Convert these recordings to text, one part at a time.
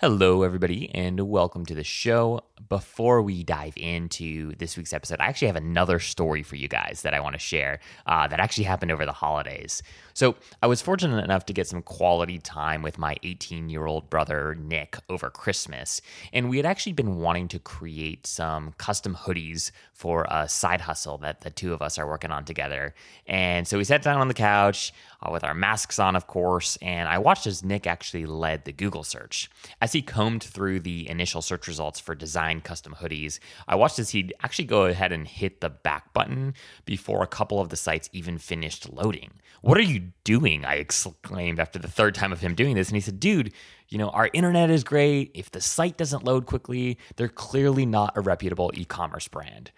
Hello, everybody, and welcome to the show. Before we dive into this week's episode, I actually have another story for you guys that I want to share uh, that actually happened over the holidays. So, I was fortunate enough to get some quality time with my 18 year old brother, Nick, over Christmas. And we had actually been wanting to create some custom hoodies for a side hustle that the two of us are working on together. And so we sat down on the couch uh, with our masks on, of course, and I watched as Nick actually led the Google search. As he combed through the initial search results for design custom hoodies, I watched as he'd actually go ahead and hit the back button before a couple of the sites even finished loading. What are you doing? I exclaimed after the third time of him doing this. And he said, Dude, you know, our internet is great. If the site doesn't load quickly, they're clearly not a reputable e commerce brand.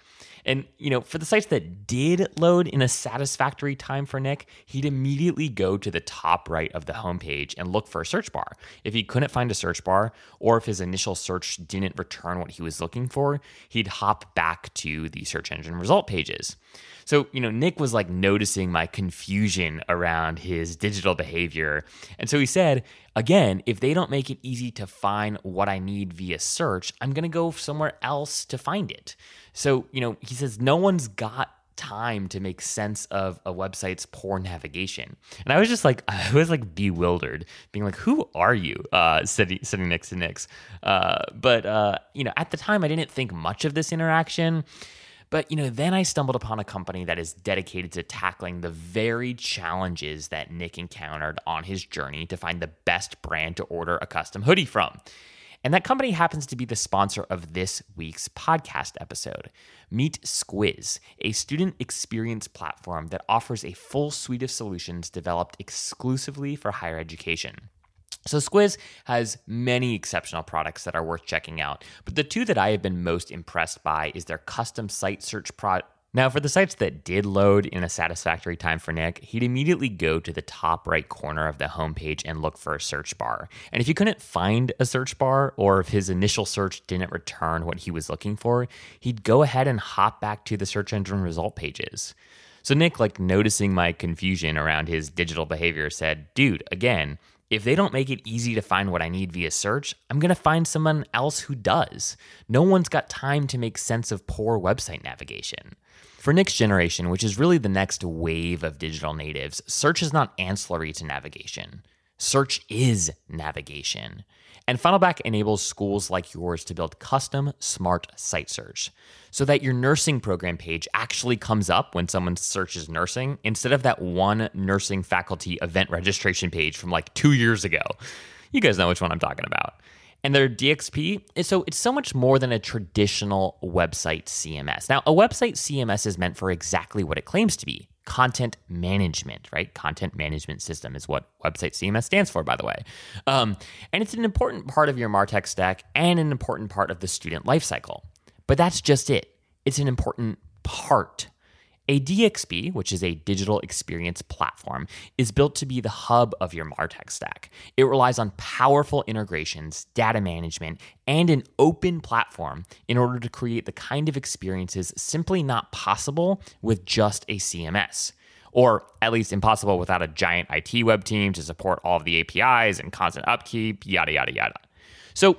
And, you know, for the sites that did load in a satisfactory time for Nick, he'd immediately go to the top right of the homepage and look for a search bar. If he couldn't find a search bar, or if his initial search didn't return what he was looking for, he'd hop back to the search engine result pages. So, you know, Nick was like noticing my confusion around his digital behavior. And so he said, again, if they don't make it easy to find what I need via search, I'm going to go somewhere else to find it. So, you know, he says, no one's got time to make sense of a website's poor navigation. And I was just like, I was like bewildered, being like, who are you? Uh, sitting, sitting next to Nick's. Uh, but, uh, you know, at the time, I didn't think much of this interaction. But, you know, then I stumbled upon a company that is dedicated to tackling the very challenges that Nick encountered on his journey to find the best brand to order a custom hoodie from. And that company happens to be the sponsor of this week's podcast episode. Meet Squiz, a student experience platform that offers a full suite of solutions developed exclusively for higher education. So Squiz has many exceptional products that are worth checking out, but the two that I have been most impressed by is their custom site search product. Now, for the sites that did load in a satisfactory time for Nick, he'd immediately go to the top right corner of the homepage and look for a search bar. And if he couldn't find a search bar, or if his initial search didn't return what he was looking for, he'd go ahead and hop back to the search engine result pages. So Nick, like noticing my confusion around his digital behavior, said, Dude, again, if they don't make it easy to find what I need via search, I'm going to find someone else who does. No one's got time to make sense of poor website navigation. For next generation, which is really the next wave of digital natives, search is not ancillary to navigation. Search is navigation. And Funnelback enables schools like yours to build custom smart site search so that your nursing program page actually comes up when someone searches nursing instead of that one nursing faculty event registration page from like two years ago. You guys know which one I'm talking about. And their DXP is so it's so much more than a traditional website CMS. Now, a website CMS is meant for exactly what it claims to be content management, right? Content management system is what website CMS stands for, by the way. Um, and it's an important part of your MarTech stack and an important part of the student lifecycle. But that's just it. It's an important part a DXP, which is a digital experience platform, is built to be the hub of your MarTech stack. It relies on powerful integrations, data management, and an open platform in order to create the kind of experiences simply not possible with just a CMS. Or at least impossible without a giant IT web team to support all of the APIs and constant upkeep, yada, yada, yada. So,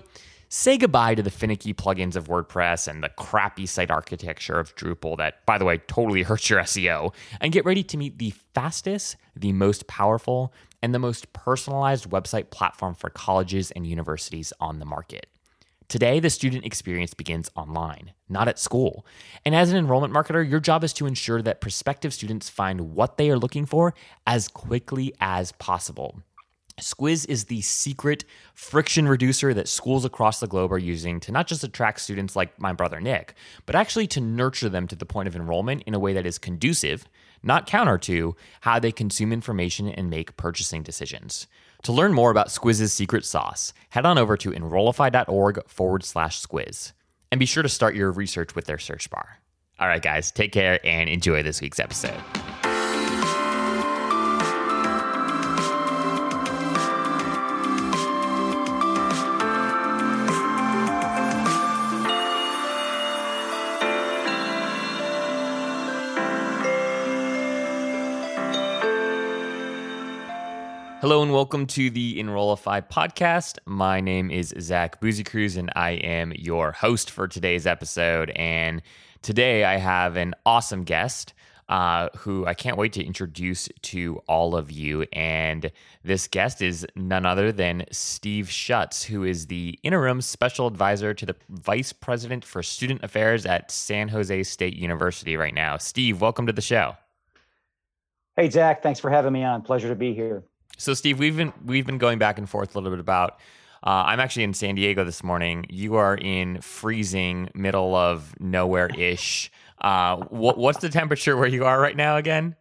say goodbye to the finicky plugins of WordPress and the crappy site architecture of Drupal that, by the way, totally hurts your SEO, and get ready to meet the fastest, the most powerful, and the most personalized website platform for colleges and universities on the market. Today, the student experience begins online, not at school. And as an enrollment marketer, your job is to ensure that prospective students find what they are looking for as quickly as possible. Squiz is the secret friction reducer that schools across the globe are using to not just attract students like my brother Nick, but actually to nurture them to the point of enrollment in a way that is conducive, not counter to, how they consume information and make purchasing decisions. To learn more about Squiz's secret sauce, head on over to enrollify.org forward slash squiz. And be sure to start your research with their search bar. All right, guys, take care and enjoy this week's episode. Hello and welcome to the Enrollify podcast. My name is Zach Busekrus and I am your host for today's episode. And today I have an awesome guest uh, who I can't wait to introduce to all of you. And this guest is none other than Steve Schuetz, who is the interim special advisor to the vice president for student affairs at San Jose State University right now. Steve, welcome to the show. Hey, Zach. Thanks for having me on. Pleasure to be here. So, Steve, we've been we've been going back and forth a little bit about. Uh, I'm actually in San Diego this morning. You are in freezing middle of nowhere ish. Uh, what, what's the temperature where you are right now again?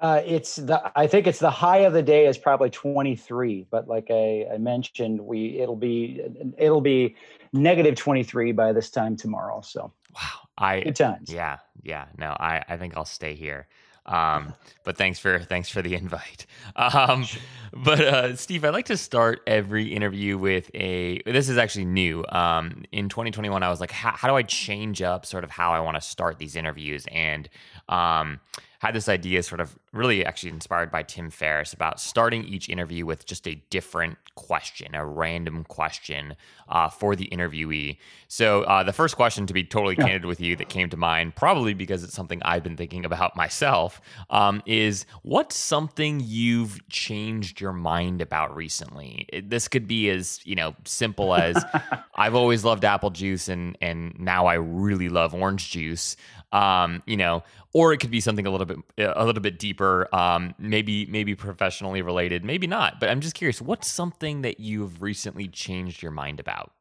Uh, it's the I think it's the high of the day is probably 23, but like I, I mentioned, we it'll be it'll be negative 23 by this time tomorrow. So wow, I good times. Yeah, yeah. No, I I think I'll stay here. Um, but thanks for thanks for the invite. Um, but uh, Steve, I like to start every interview with a. This is actually new. Um, in 2021, I was like, how, how do I change up sort of how I want to start these interviews? And um, had this idea sort of really actually inspired by Tim Ferriss about starting each interview with just a different question, a random question uh, for the interviewee. So, uh, the first question, to be totally yeah. candid with you, that came to mind, probably because it's something I've been thinking about myself, um, is what's something you've changed your mind about recently? This could be as you know simple as I've always loved apple juice, and and now I really love orange juice um, you know, or it could be something a little bit a little bit deeper, um, maybe maybe professionally related, maybe not. But I'm just curious, what's something that you've recently changed your mind about?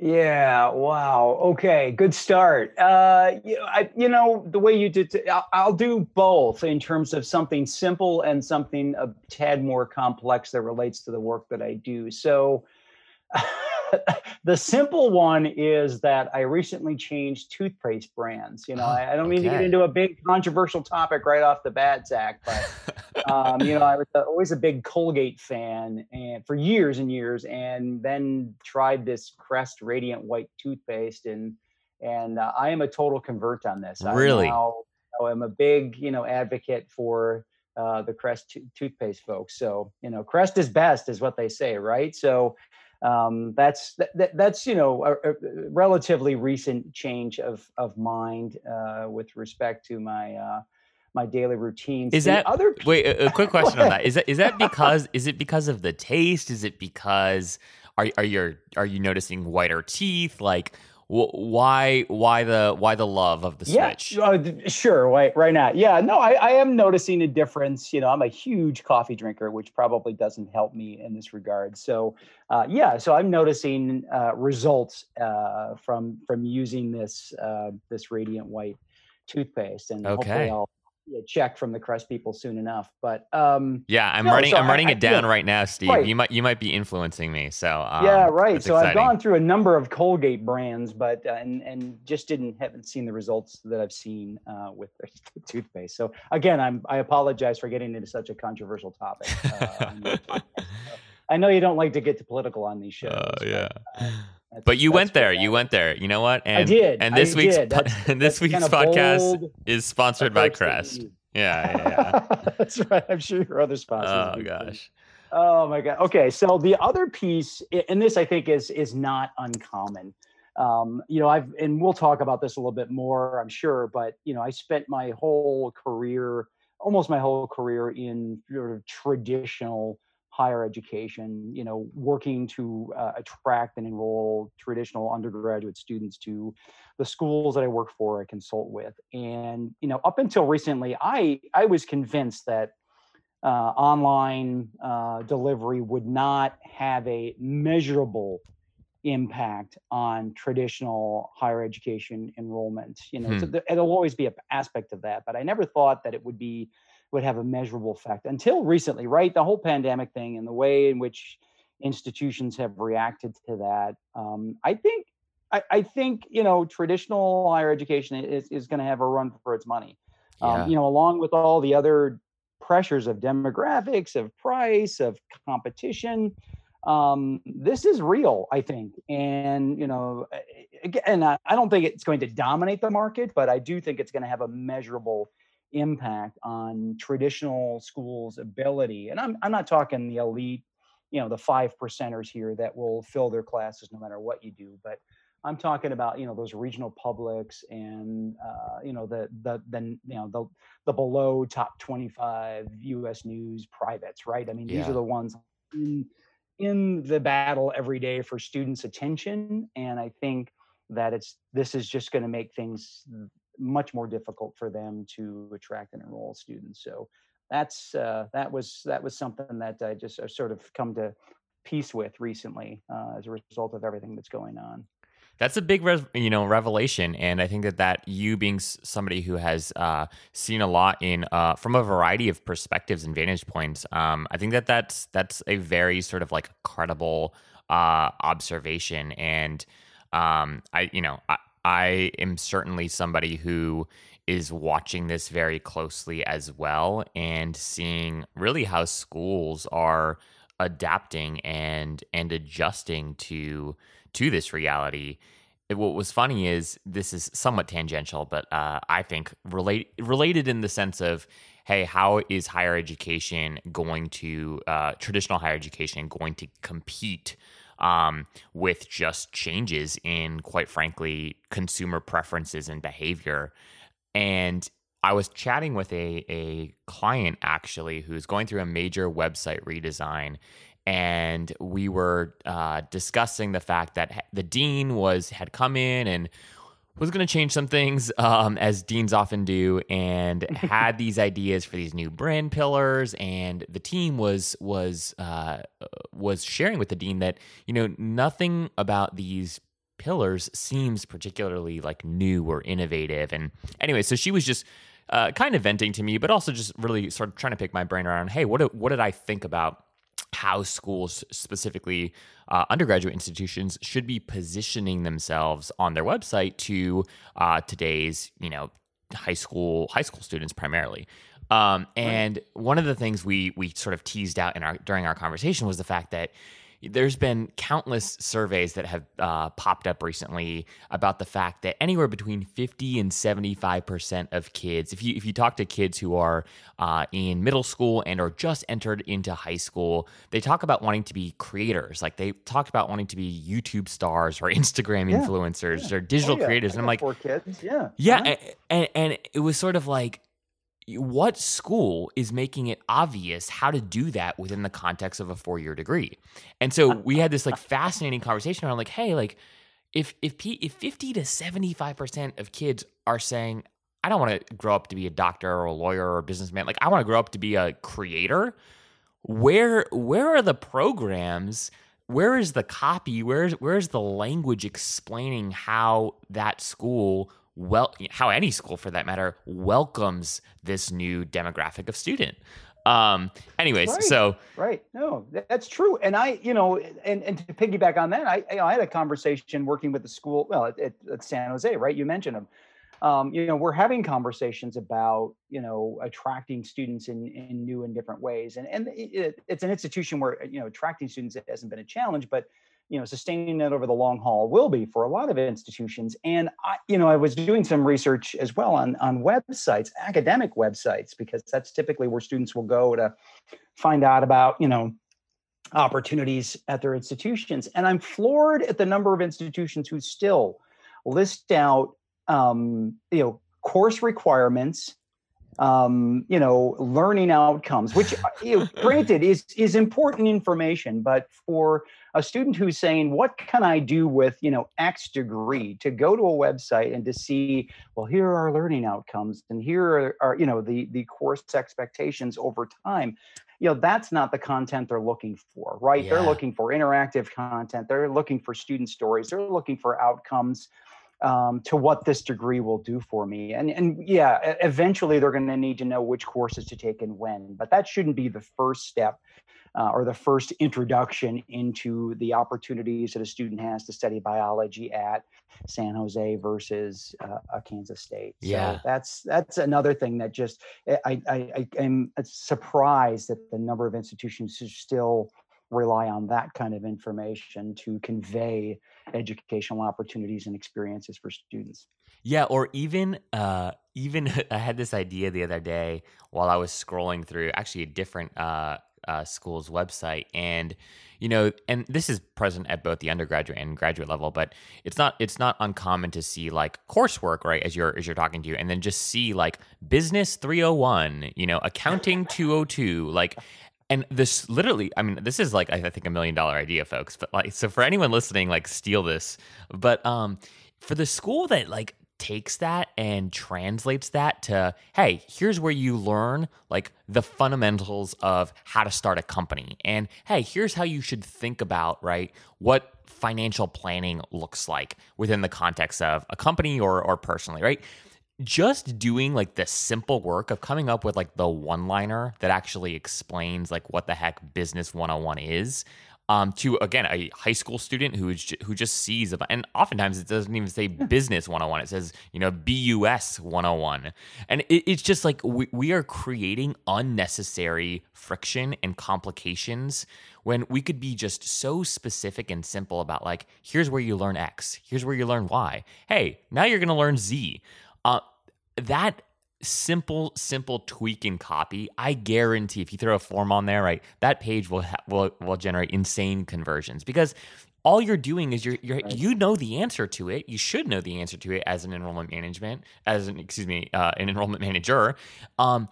Yeah. Wow. Okay. Good start. Uh, you, I, you know the way you did. T- I'll, I'll do both in terms of something simple and something a tad more complex that relates to the work that I do. So. the simple one is that I recently changed toothpaste brands. You know, oh, I, I, don't mean okay. to get into a big controversial topic right off the bat, Zach, but um, you know, I was always a big Colgate fan, and for years and years, and then tried this Crest Radiant White toothpaste, and and uh, I am a total convert on this. Really, I now, I'm a big you know advocate for uh, the Crest toothpaste folks. So you know, Crest is best, is what they say, right? So um, that's that, that's you know a, a, relatively recent change of of mind uh, with respect to my uh, my daily routine. Is the that other? Wait, a, a quick question on that. Is that is that because is it because of the taste? Is it because are are you are you noticing whiter teeth? Like why why the why the love of the switch? yeah uh, sure right right now yeah no I, I am noticing a difference you know i'm a huge coffee drinker which probably doesn't help me in this regard. So uh, yeah so i'm noticing uh, results uh, from from using this uh, this radiant white toothpaste and okay. hopefully i'll a check from the Crest people soon enough. But um, yeah, I'm no, running. So I'm running I, it down right now, Steve. Right. You might you might be influencing me. So um, yeah, right. So exciting. I've gone through a number of Colgate brands, but uh, and and just didn't haven't seen the results that I've seen uh, with the toothpaste. So again, I'm I apologize for getting into such a controversial topic. Uh, I know you don't like to get to political on these shows. Oh yeah. But, uh, that's, but you went there. You went there. You know what? And, I did. And this I week's po- this week's podcast is sponsored by Crest. Yeah, yeah, yeah. that's right. I'm sure your other sponsors. Oh gosh. Oh my god. Okay, so the other piece, and this I think is is not uncommon. Um, you know, I've and we'll talk about this a little bit more, I'm sure. But you know, I spent my whole career, almost my whole career, in sort of traditional higher education, you know, working to uh, attract and enroll traditional undergraduate students to the schools that I work for, I consult with. And, you know, up until recently, I, I was convinced that uh, online uh, delivery would not have a measurable impact on traditional higher education enrollment. You know, hmm. so it'll always be an aspect of that, but I never thought that it would be would have a measurable effect until recently, right? The whole pandemic thing and the way in which institutions have reacted to that. Um, I think, I, I, think, you know, traditional higher education is, is going to have a run for its money. Um, yeah. You know, along with all the other pressures of demographics, of price, of competition. Um, this is real, I think. And, you know, again, I don't think it's going to dominate the market, but I do think it's going to have a measurable impact on traditional schools' ability. And I'm I'm not talking the elite, you know, the five percenters here that will fill their classes no matter what you do, but I'm talking about you know those regional publics and uh, you know the the the you know the the below top 25 U.S. news privates, right? I mean, yeah. these are the ones in, in the battle every day for students' attention, and I think that it's this is just going to make things much more difficult for them to attract and enroll students. So that's uh, that was that was something that I just I sort of come to peace with recently uh, as a result of everything that's going on that's a big you know revelation and i think that that you being somebody who has uh, seen a lot in uh, from a variety of perspectives and vantage points um, i think that that's that's a very sort of like credible uh, observation and um, i you know I, I am certainly somebody who is watching this very closely as well and seeing really how schools are adapting and and adjusting to to this reality. what was funny is this is somewhat tangential, but uh, I think relate, related in the sense of, hey, how is higher education going to uh, traditional higher education going to compete um, with just changes in, quite frankly, consumer preferences and behavior? And I was chatting with a a client actually who's going through a major website redesign, and we were uh, discussing the fact that the dean was had come in and was going to change some things um, as deans often do and had these ideas for these new brand pillars and the team was was uh, was sharing with the dean that you know nothing about these pillars seems particularly like new or innovative. And anyway so she was just uh, kind of venting to me but also just really sort of trying to pick my brain around hey what, what did i think about how schools, specifically uh, undergraduate institutions, should be positioning themselves on their website to uh, today's, you know, high school high school students primarily. Um, and right. one of the things we we sort of teased out in our during our conversation was the fact that there's been countless surveys that have uh, popped up recently about the fact that anywhere between 50 and 75 percent of kids, if you if you talk to kids who are uh, in middle school and are just entered into high school, they talk about wanting to be creators. Like they talked about wanting to be YouTube stars or Instagram yeah, influencers yeah. or digital oh, yeah. creators. And I'm like, four kids, yeah, yeah, uh-huh. and, and it was sort of like what school is making it obvious how to do that within the context of a four-year degree? And so we had this like fascinating conversation around like hey like if if P, if 50 to 75% of kids are saying i don't want to grow up to be a doctor or a lawyer or a businessman like i want to grow up to be a creator where where are the programs where is the copy where's where's the language explaining how that school well how any school for that matter welcomes this new demographic of student. Um anyways right. so right. No that's true. And i you know and and to piggyback on that i i had a conversation working with the school well at, at san jose right? You mentioned them. Um, you know we're having conversations about you know attracting students in in new and different ways. And and it, it's an institution where you know attracting students hasn't been a challenge but you know sustaining it over the long haul will be for a lot of institutions. And i you know i was doing some research as well on on websites academic websites because that's typically where students will go to find out about you know opportunities at their institutions. And i'm floored at the number of institutions who still list out um, you know course requirements um, you know, learning outcomes, which, uh, you know, granted, is is important information, but for a student who's saying, "What can I do with you know X degree?" to go to a website and to see, well, here are our learning outcomes, and here are, are you know the the course expectations over time. You know, that's not the content they're looking for, right? Yeah. They're looking for interactive content. They're looking for student stories. They're looking for outcomes um, to what this degree will do for me. And and yeah, eventually they're going to need to know which courses to take and when. But that shouldn't be the first step uh, or the first introduction into the opportunities that a student has to study biology at San Jose versus uh, Kansas State. So yeah, that's that's another thing that just I I, I am surprised that the number of institutions are still rely on that kind of information to convey educational opportunities and experiences for students. Yeah, or even uh, even I had this idea the other day while I was scrolling through actually a different uh, uh, school's website, and you know, and this is present at both the undergraduate and graduate level, but it's not it's not uncommon to see like coursework right as you're as you're talking to you, and then just see like business 301, you know, accounting 202, like and this literally i mean this is like i think a million dollar idea folks but like so for anyone listening like steal this. But um for the school that like takes that and translates that to hey here's where you learn like the fundamentals of how to start a company. And hey here's how you should think about right what financial planning looks like within the context of a company or or personally right just doing like the simple work of coming up with like the one liner that actually explains like what the heck business 101 is um, to again a high school student who is who just sees about, and oftentimes it doesn't even say business 101 it says you know bus 101 and it, it's just like we, we are creating unnecessary friction and complications when we could be just so specific and simple about like here's where you learn x here's where you learn y. Hey now you're going to learn z uh, that simple, simple tweak in copy, I guarantee if you throw a form on there, right, that page will ha- will will generate insane conversions because all you're doing is you're, you're right. you know the answer to it. You should know the answer to it as an enrollment management, as an excuse me, uh, an enrollment manager, um,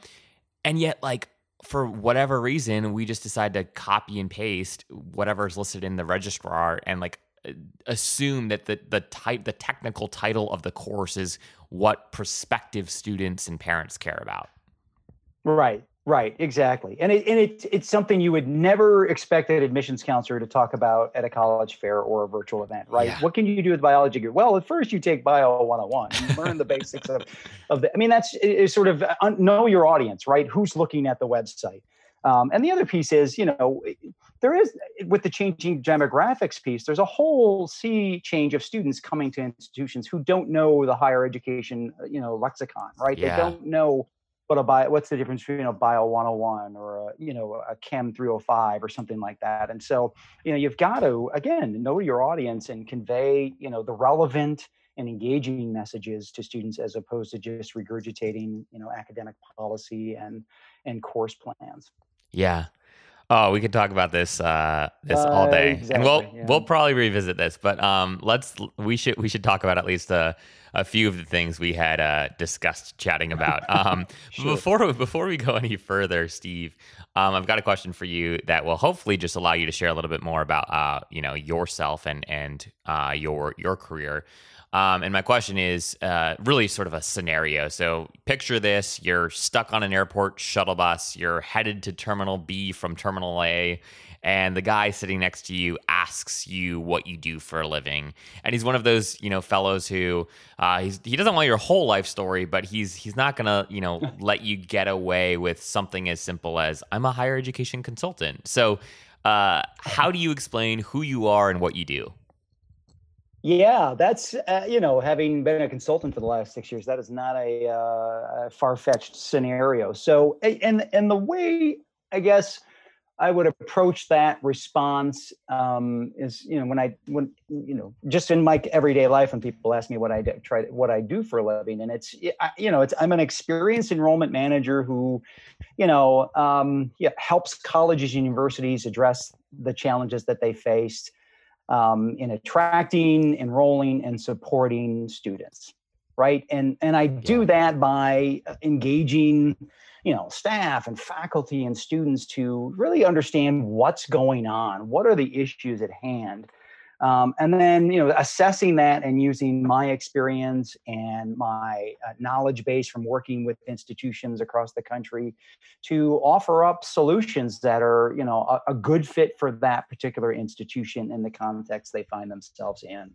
and yet like for whatever reason, we just decide to copy and paste whatever is listed in the registrar and like assume that the the type the technical title of the course is what prospective students and parents care about. Right, right, exactly. And it and it, it's something you would never expect an admissions counselor to talk about at a college fair or a virtual event, right? Yeah. What can you do with biology? Well, at first you take bio 101 and learn the basics of, of the, I mean, that's is sort of uh, know your audience, right? Who's looking at the website? Um, and the other piece is, you know, there is with the changing demographics piece, there's a whole sea change of students coming to institutions who don't know the higher education, uh, you know, lexicon, right? Yeah. They don't know what a bio, what's the difference between a bio 101 or a, you know, a chem 305 or something like that. And so, you know, you've got to, again, know your audience and convey, you know, the relevant and engaging messages to students as opposed to just regurgitating, you know, academic policy and, and course plans. Yeah. Oh, we could talk about this uh, this uh, all day, exactly, and we'll yeah. we'll probably revisit this. But um, let's we should we should talk about at least a, a few of the things we had uh, discussed chatting about. Um, sure. Before before we go any further, Steve, um, I've got a question for you that will hopefully just allow you to share a little bit more about uh, you know yourself and and uh, your your career. Um, and my question is uh, really sort of a scenario. So picture this you're stuck on an airport shuttle bus, you're headed to Terminal B from Terminal A, and the guy sitting next to you asks you what you do for a living. And he's one of those, you know, fellows who uh, he doesn't want your whole life story, but he's he's not gonna, you know, let you get away with something as simple as I'm a higher education consultant. So uh, how do you explain who you are and what you do? Yeah, that's uh, you know, having been a consultant for the last six years, that is not a, uh, a far fetched scenario. So, and and the way I guess I would approach that response um, is, you know, when I when you know, just in my everyday life, when people ask me what I do, try what I do for a living, and it's you know, it's I'm an experienced enrollment manager who, you know, um, yeah, helps colleges and universities address the challenges that they faced um, in attracting, enrolling, and supporting students, right? And and I do that by engaging, you know, staff and faculty and students to really understand what's going on, what are the issues at hand, um, and then, you know, assessing that and using my experience and my uh, knowledge base from working with institutions across the country to offer up solutions that are, you know, a, a good fit for that particular institution in the context they find themselves in.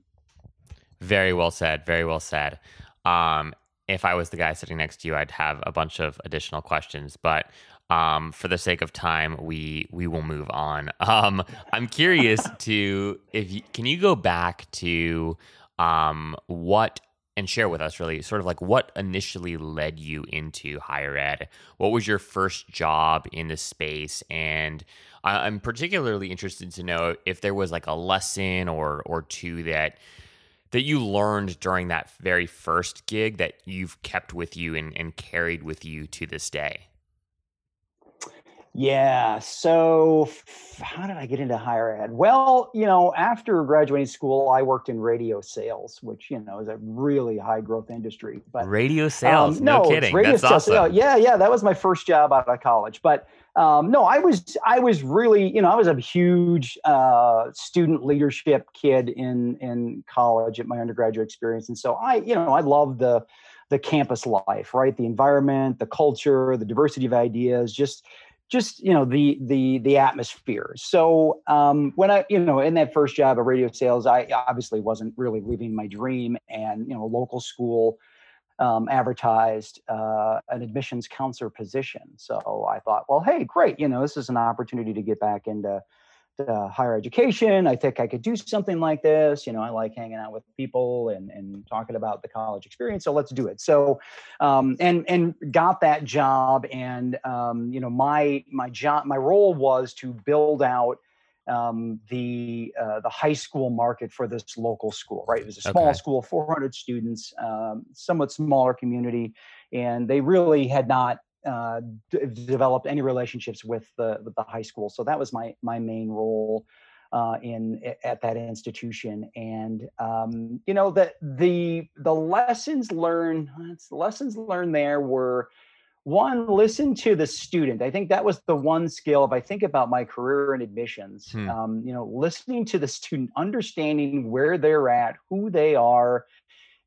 Very well said. Very well said. Um, if I was the guy sitting next to you, I'd have a bunch of additional questions, but um, for the sake of time, we we will move on. Um, I'm curious to if you, can you go back to um, what and share with us really sort of like what initially led you into higher ed. What was your first job in the space? And I'm particularly interested to know if there was like a lesson or or two that that you learned during that very first gig that you've kept with you and, and carried with you to this day. Yeah. So, how did I get into higher ed? Well, you know, after graduating school, I worked in radio sales, which you know is a really high growth industry. But radio sales, um, no, no kidding, radio that's sales, awesome. Yeah, yeah, that was my first job out of college. But um, no, I was I was really you know I was a huge uh, student leadership kid in in college at my undergraduate experience, and so I you know I loved the the campus life, right? The environment, the culture, the diversity of ideas, just just you know the the the atmosphere. So um, when i you know in that first job of radio sales i obviously wasn't really living my dream and you know a local school um, advertised uh, an admissions counselor position. So i thought well hey great you know this is an opportunity to get back into uh, higher education. I think I could do something like this. You know, I like hanging out with people and, and talking about the college experience. So let's do it. So, um, and and got that job. And um, you know, my my job, my role was to build out um, the uh, the high school market for this local school. Right, it was a small okay. school, 400 students, um, somewhat smaller community, and they really had not uh, d- developed any relationships with the with the high school. So that was my my main role uh, in at that institution. And um, you know the the the lessons learned lessons learned there were one listen to the student i think that was the one skill if i think about my career in admissions hmm. um, you know listening to the student understanding where they're at who they are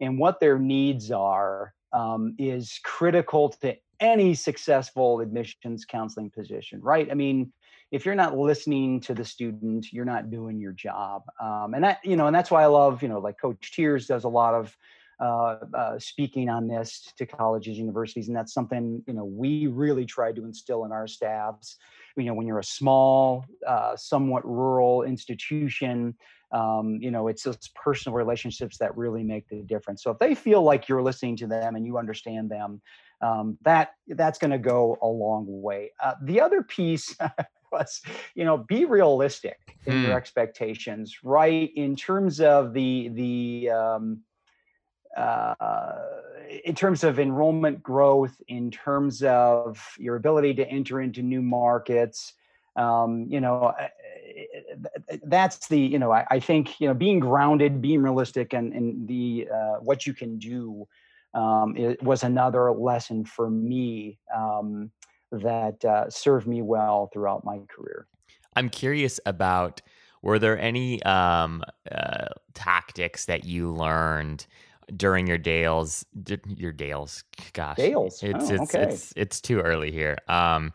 and what their needs are um, is critical to any successful admissions counseling position, right? I mean, if you're not listening to the student, you're not doing your job. Um, and that, you know, and that's why I love, you know, like Coach Tiers does a lot of uh, uh, speaking on this to colleges, universities, and that's something you know we really try to instill in our staffs. You know, when you're a small, uh, somewhat rural institution, um, you know, it's those personal relationships that really make the difference. So if they feel like you're listening to them and you understand them, um, that that's going to go a long way. Uh, the other piece was, you know, be realistic in hmm. your expectations, right? In terms of the the um, uh, in terms of enrollment growth, in terms of your ability to enter into new markets, um, you know, that's the you know I, I, think you know being grounded, being realistic, and and the uh, what you can do um, it was another lesson for me um, that uh, served me well throughout my career. I'm curious about were there any um, uh, tactics that you learned during your Dales, your Dales, gosh, Dales, it's oh, it's, okay. it's it's too early here. Um,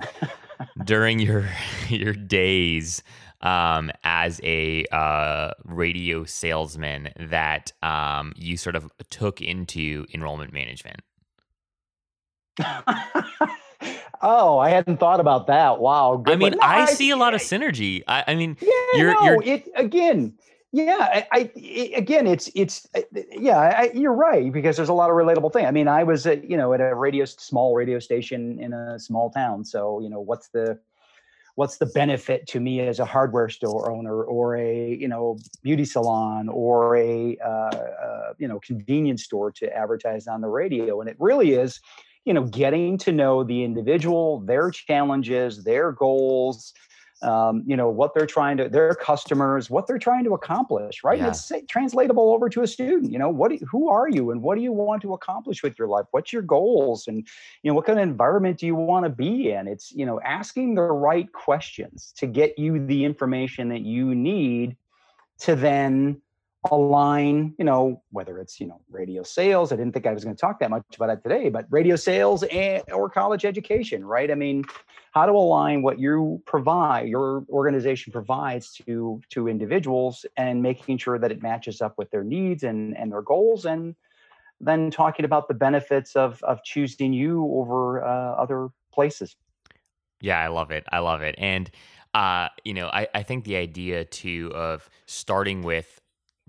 during your your days um, as a uh, radio salesman that um, you sort of took into enrollment management? oh, I hadn't thought about that. Wow. Good I mean, no, I, I, see a lot of synergy. I, I mean, yeah, you're, no, you're... it again. Yeah, I, I again, it's it's uh, yeah, I, you're right because there's a lot of relatable thing. I mean, I was at you know at a radio small radio station in a small town, so you know what's the what's the benefit to me as a hardware store owner or a you know beauty salon or a uh, uh, you know convenience store to advertise on the radio? And it really is you know getting to know the individual their challenges their goals um, you know what they're trying to their customers what they're trying to accomplish right? Yeah. it's translatable over to a student you know? What who are you and what do you want to accomplish with your life? What's your goals? And you know what kind of environment do you want to be in? It's you know asking the right questions to get you the information that you need to then align, you know, whether it's, you know, radio sales. I didn't think I was going to talk that much about it today, but radio sales and or college education, right? I mean, how to align what you provide, your organization provides to to individuals and making sure that it matches up with their needs and and their goals and then talking about the benefits of of choosing you over uh, other places. Yeah, I love it. I love it. And uh, you know, I, I think the idea too of starting with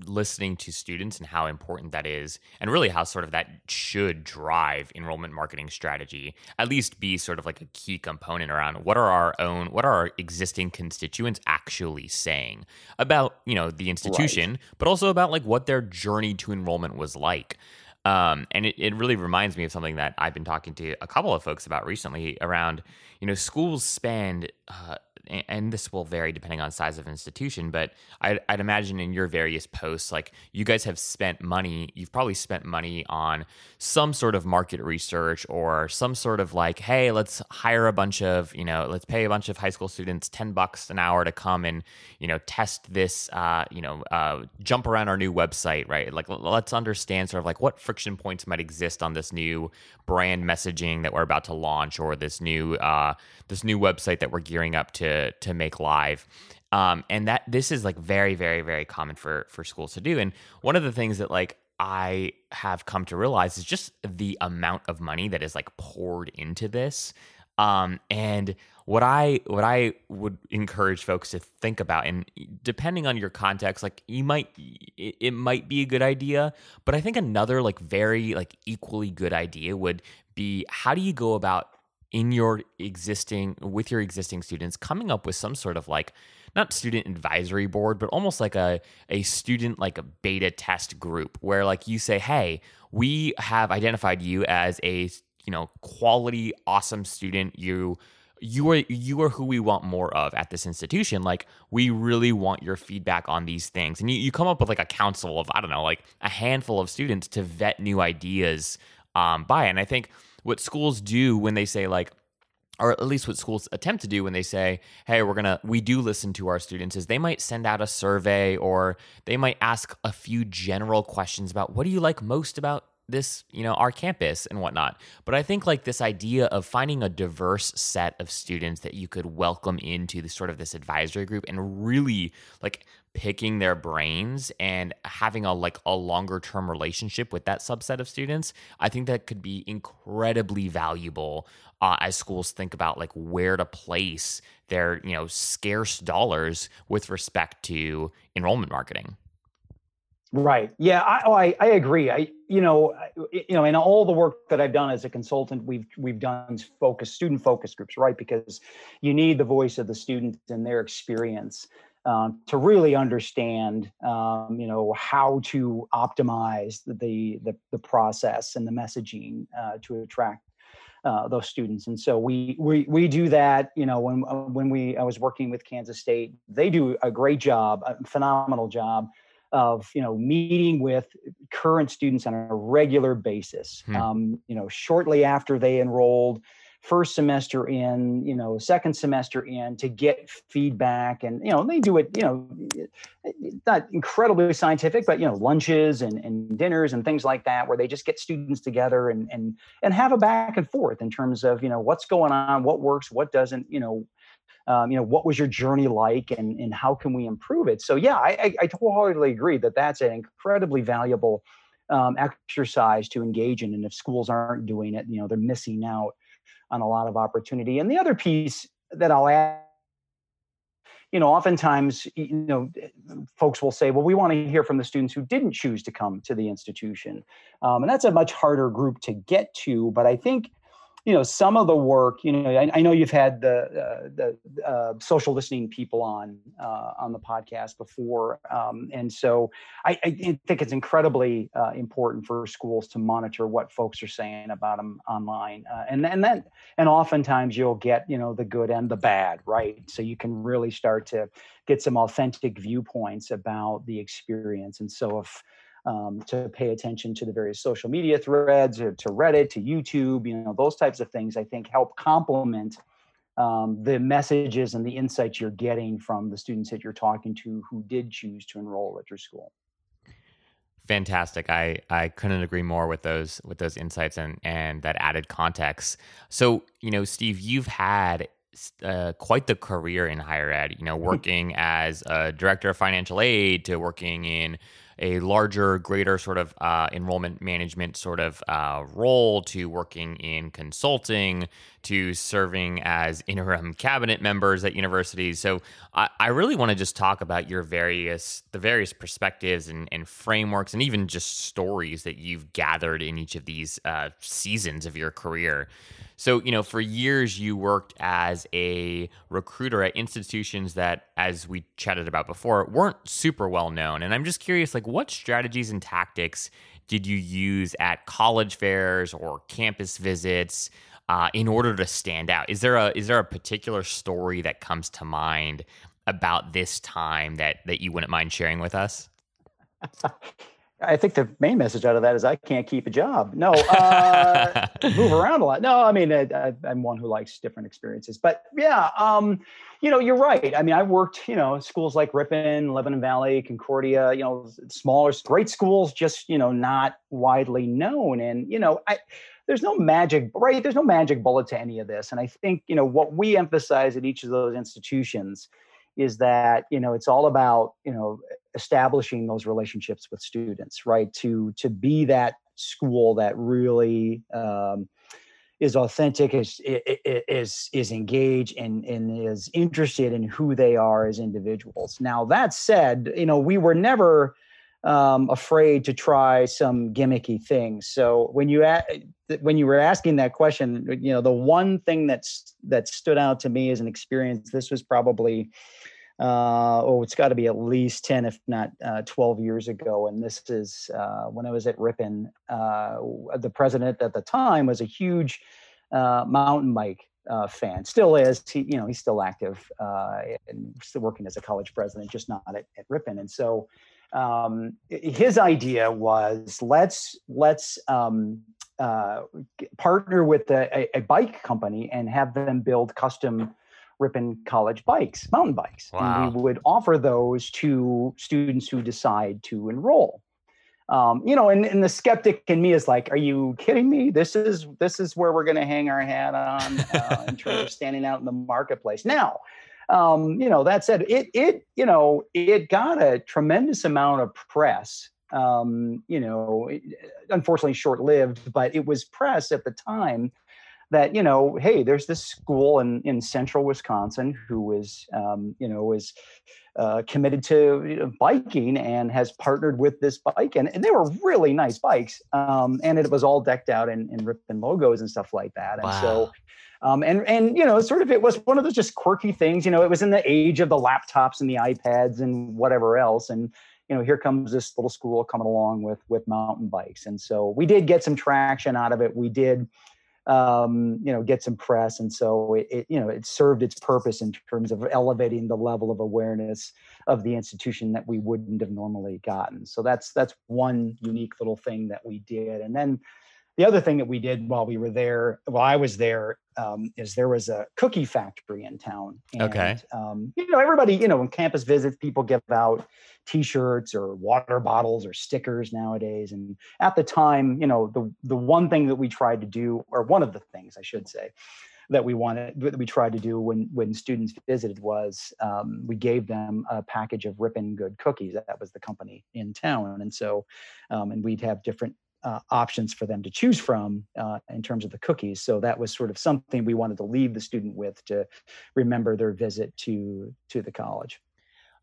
listening to students and how important that is, and really how sort of that should drive enrollment marketing strategy, at least be sort of like a key component around what are our own, what are our existing constituents actually saying about, you know, the institution, right. but also about like what their journey to enrollment was like. Um, and it, it really reminds me of something that I've been talking to a couple of folks about recently around, you know, schools spend uh, and this will vary depending on size of institution, but I'd, I'd, imagine in your various posts, like you guys have spent money, you've probably spent money on some sort of market research or some sort of like, hey, let's hire a bunch of, you know, let's pay a bunch of high school students 10 bucks an hour to come and, you know, test this, uh, you know, uh, jump around our new website, right? Like, let's understand sort of like what friction points might exist on this new brand messaging that we're about to launch or this new, uh, this new website that we're gearing up to to make live. Um, and that this is like very, very, very common for for schools to do. And one of the things that like I have come to realize is just the amount of money that is like poured into this. Um, and what I what I would encourage folks to think about, and depending on your context, like you might it, it might be a good idea, but I think another like very like equally good idea would be how do you go about in your existing with your existing students coming up with some sort of like not student advisory board but almost like a a student like a beta test group where like you say hey we have identified you as a you know quality awesome student. You you are you are who we want more of at this institution. Like we really want your feedback on these things. And you, you come up with like a council of i don't know like a handful of students to vet new ideas um, by. And i think what schools do when they say like or at least what schools attempt to do when they say, hey, we're to, we do listen to our students, is they might send out a survey or they might ask a few general questions about what do you like most about this, you know, our campus and whatnot. But I think like this idea of finding a diverse set of students that you could welcome into the sort of this advisory group and really like picking their brains and having a like a longer term relationship with that subset of students i think that could be incredibly valuable uh, as schools think about like where to place their you know scarce dollars with respect to enrollment marketing Right. Yeah. I, oh, I, I agree. I, you know, you know, in all the work that I've done as a consultant, we've we've done focus student focus groups, right? Because you need the voice of the student and their experience um, to really understand, um, you know, how to optimize the the, the process and the messaging uh, to attract uh, those students. And so we we we do that. You know, when uh, when we I was working with Kansas State, they do a great job, a phenomenal job of you know meeting with current students on a regular basis. Hmm. Um, you know, shortly after they enrolled first semester in, you know, second semester in to get feedback. And, you know, they do it, you know, not incredibly scientific, but, you know, lunches and, and dinners and things like that, where they just get students together and, and, and have a back and forth in terms of, you know, what's going on, what works, what doesn't, you know, um, you know, what was your journey like and, and how can we improve it? So, yeah, I, I, I wholeheartedly agree that that's an incredibly valuable um, exercise to engage in. And if schools aren't doing it, you know, they're missing out on a lot of opportunity. And the other piece that I'll add you know, oftentimes, you know, folks will say, well, we want to hear from the students who didn't choose to come to the institution. Um, and that's a much harder group to get to. But I think you know some of the work you know i, I know you've had the uh, the uh, social listening people on uh, on the podcast before um, and so I, I, think it's incredibly uh, important for schools to monitor what folks are saying about them online uh, and and then and oftentimes you'll get you know the good and the bad right? So you can really start to get some authentic viewpoints about the experience and so if um, to pay attention to the various social media threads or to Reddit, to YouTube, you know, those types of things I think help complement um, the messages and the insights you're getting from the students that you're talking to who did choose to enroll at your school. Fantastic. I, I couldn't agree more with those with those insights and and that added context. So, you know, Steve, you've had uh, quite the career in higher ed. You know, working as a director of financial aid to working in a larger, greater sort of uh, enrollment management sort of uh, role to working in consulting to serving as interim cabinet members at universities. So I, I really want to just talk about your various the various perspectives and, and, frameworks and even just stories that you've gathered in each of these uh, seasons of your career. So, you know, for years you worked as a recruiter at institutions that, as we chatted about before, weren't super well known. And I'm just curious, like, what strategies and tactics did you use at college fairs or campus visits uh, in order to stand out? Is there a is there a particular story that comes to mind about this time that that you wouldn't mind sharing with us? I think the main message out of that is I can't keep a job. No, uh, move around a lot. No, I mean I, am one who likes different experiences. But yeah, um, you know, you're right. I mean, I worked, you know, schools like Ripon, Lebanon Valley, Concordia. You know, smaller, great schools, just you know, not widely known. And you know, I there's no magic, right? There's no magic bullet to any of this. And I think you know what we emphasize at each of those institutions is that you know it's all about you know establishing those relationships with students right? To to be that school that really um, is authentic is is is engaged and and is interested in who they are as individuals. Now that said you know we were never um, afraid to try some gimmicky things. So when you when you were asking that question you know the one thing that's that stood out to me as an experience this was probably uh, oh, it's got to be at least 10, if not uh, 12 years ago. And this is uh, when I was at Ripon. Uh, the president at the time was a huge uh, mountain bike uh, fan, still is. He, you know, he's still active and still working as a college president, just not at, at Ripon. And so um, his idea was let's let's um, partner with a, a, bike company and have them build custom Ripon College bikes, mountain bikes. Wow. And we would offer those to students who decide to enroll. Um, you know, and, and the skeptic in me is like, "Are you kidding me? This is this is where we're going to hang our hat on uh, in terms of standing out in the marketplace." Now, um, you know, that said, it it you know it got a tremendous amount of press. Um, you know, unfortunately short lived, but it was press at the time that you know hey there's this school in in central wisconsin who is um, you know is uh, committed to you know, biking and has partnered with this bike and, and they were really nice bikes um, and it was all decked out in, in Ripon logos and stuff like that and wow. so um, and and you know sort of it was one of those just quirky things you know it was in the age of the laptops and the ipads and whatever else and you know here comes this little school coming along with with mountain bikes and so we did get some traction out of it we did um, you know, get some press. And so it, it, you know, it served its purpose in terms of elevating the level of awareness of the institution that we wouldn't have normally gotten. So that's that's one unique little thing that we did. And then the other thing that we did while we were there, while I was there, um, is there was a cookie factory in town. And, okay. Um, you know, everybody, you know, when campus visits, people give out T-shirts or water bottles or stickers nowadays. And at the time, you know, the the one thing that we tried to do, or one of the things I should say, that we wanted that we tried to do when when students visited was um, we gave them a package of Ripon Good cookies. That was the company in town, and so um, and we'd have different uh, options for them to choose from uh, in terms of the cookies. So that was sort of something we wanted to leave the student with to remember their visit to to the college.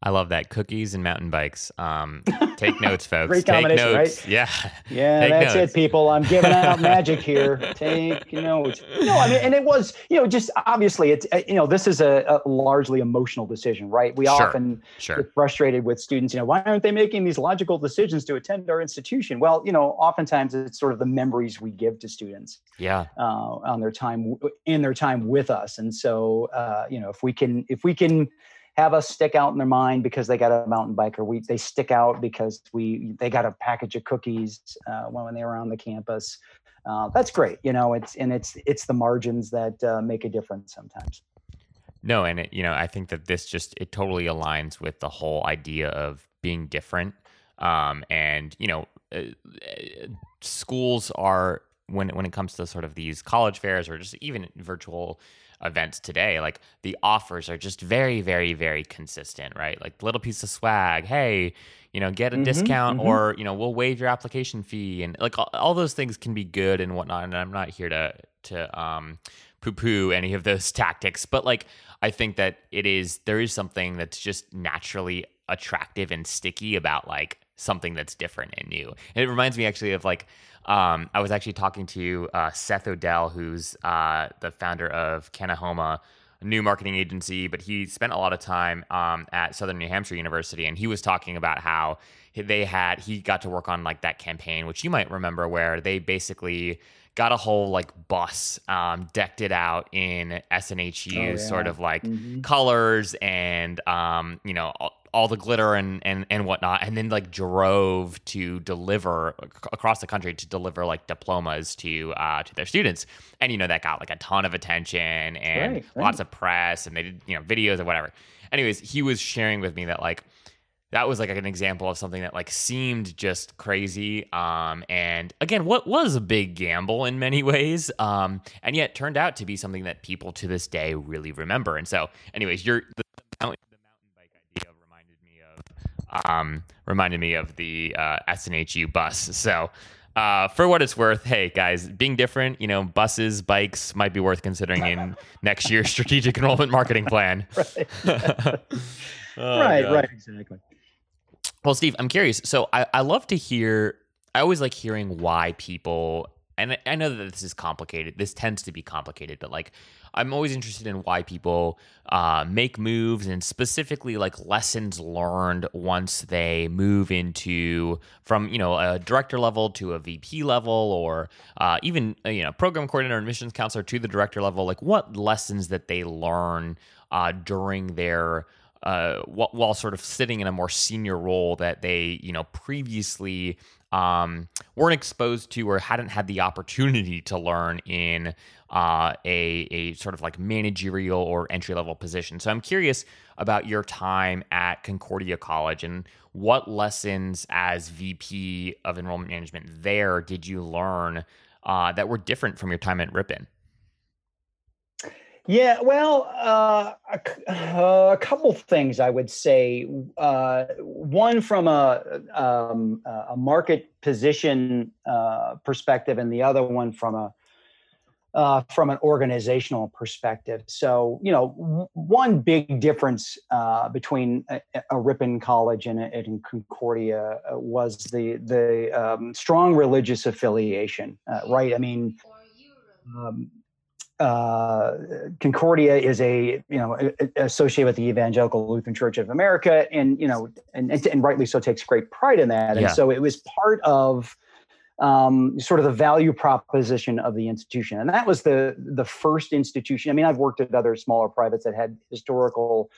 I love that cookies and mountain bikes. Um, take notes, folks. Great take combination, notes. right? Yeah, yeah, take that's notes. it, people. I'm giving out magic here. Take notes. No, I mean, and it was, you know, just obviously, it's, uh, you know, this is a, a largely emotional decision, right? We sure. often sure. get frustrated with students. You know, why aren't they making these logical decisions to attend our institution? Well, you know, oftentimes it's sort of the memories we give to students. Yeah. Uh, on their time in their time with us, and so, uh, you know, if we can, if we can have us stick out in their mind because they got a mountain bike or we they stick out because we they got a package of cookies uh, when they were on the campus. Uh, that's great you know it's and it's it's the margins that uh, make a difference sometimes. No and it, you know i think that this just it totally aligns with the whole idea of being different. Um, and you know uh, schools are when when it comes to sort of these college fairs or just even virtual events today, like the offers are just very, very, very consistent, right? Like little piece of swag. Hey, you know, get a Mhm, discount mhm. or, you know, we'll waive your application fee. And like all, all those things can be good and whatnot. And I'm not here to, to, um, poo poo any of those tactics. But like, I think that it is, there is something that's just naturally attractive and sticky about like something that's different and new. And it reminds me actually of like, um, I was actually talking to uh, Seth Odell, who's uh, the founder of Kanahoma, a new marketing agency, but he spent a lot of time um, at Southern New Hampshire University, and he was talking about how they had he got to work on like that campaign, which you might remember, where they basically got a whole like bus, um, decked it out in SNHU Oh, sort of like Mhm. colors and um, you know all, the glitter and, and and whatnot, and then like drove to deliver across the country to deliver like diplomas to uh, to their students, and you know that got like a ton of attention and Right, lots of press, and they did you know videos or whatever. Anyways, he was sharing with me that like that was like an example of something that like seemed just crazy um and again what was a big gamble in many ways um and yet turned out to be something that people to this day really remember. And so anyways your the mountain bike idea reminded me of um reminded me of the uh snhu bus so uh, for what it's worth, hey guys, being different, you know, buses, bikes might be worth considering in next year's strategic enrollment marketing plan. Right. Oh, right, right, exactly. Well, Steve, I'm curious. So I, I love to hear, I always like hearing why people, and I- know that this is complicated. This tends to be complicated, but like, I'm always interested in why people uh, make moves and specifically like lessons learned once they move into from, you know, a director level to a VP level or uh, even, uh, you know, program coordinator and missions counselor to the director level. Like, what lessons that they learn uh, during their uh, while sort of sitting in a more senior role that they, you know, previously um, weren't exposed to or hadn't had the opportunity to learn in uh, a, a sort of like managerial or entry level position. So I'm curious about your time at Concordia College and what lessons as VP of enrollment management there did you learn uh, that were different from your time at Ripon? Yeah, well, uh, a, uh, a couple things I would say. Uh, one from a um, a market position uh, perspective, and the other one from a uh, from an organizational perspective. So, you know, w- one big difference uh, between a, a Ripon College and, and Concordia was the the um, strong religious affiliation, right? I mean. Um, uh, Concordia is a you know associated with the Evangelical Lutheran Church of America, and you know, and and, and rightly so takes great pride in that. Yeah. And so it was part of um, sort of the value proposition of the institution, and that was the the first institution. I mean, I've worked at other smaller privates that had historical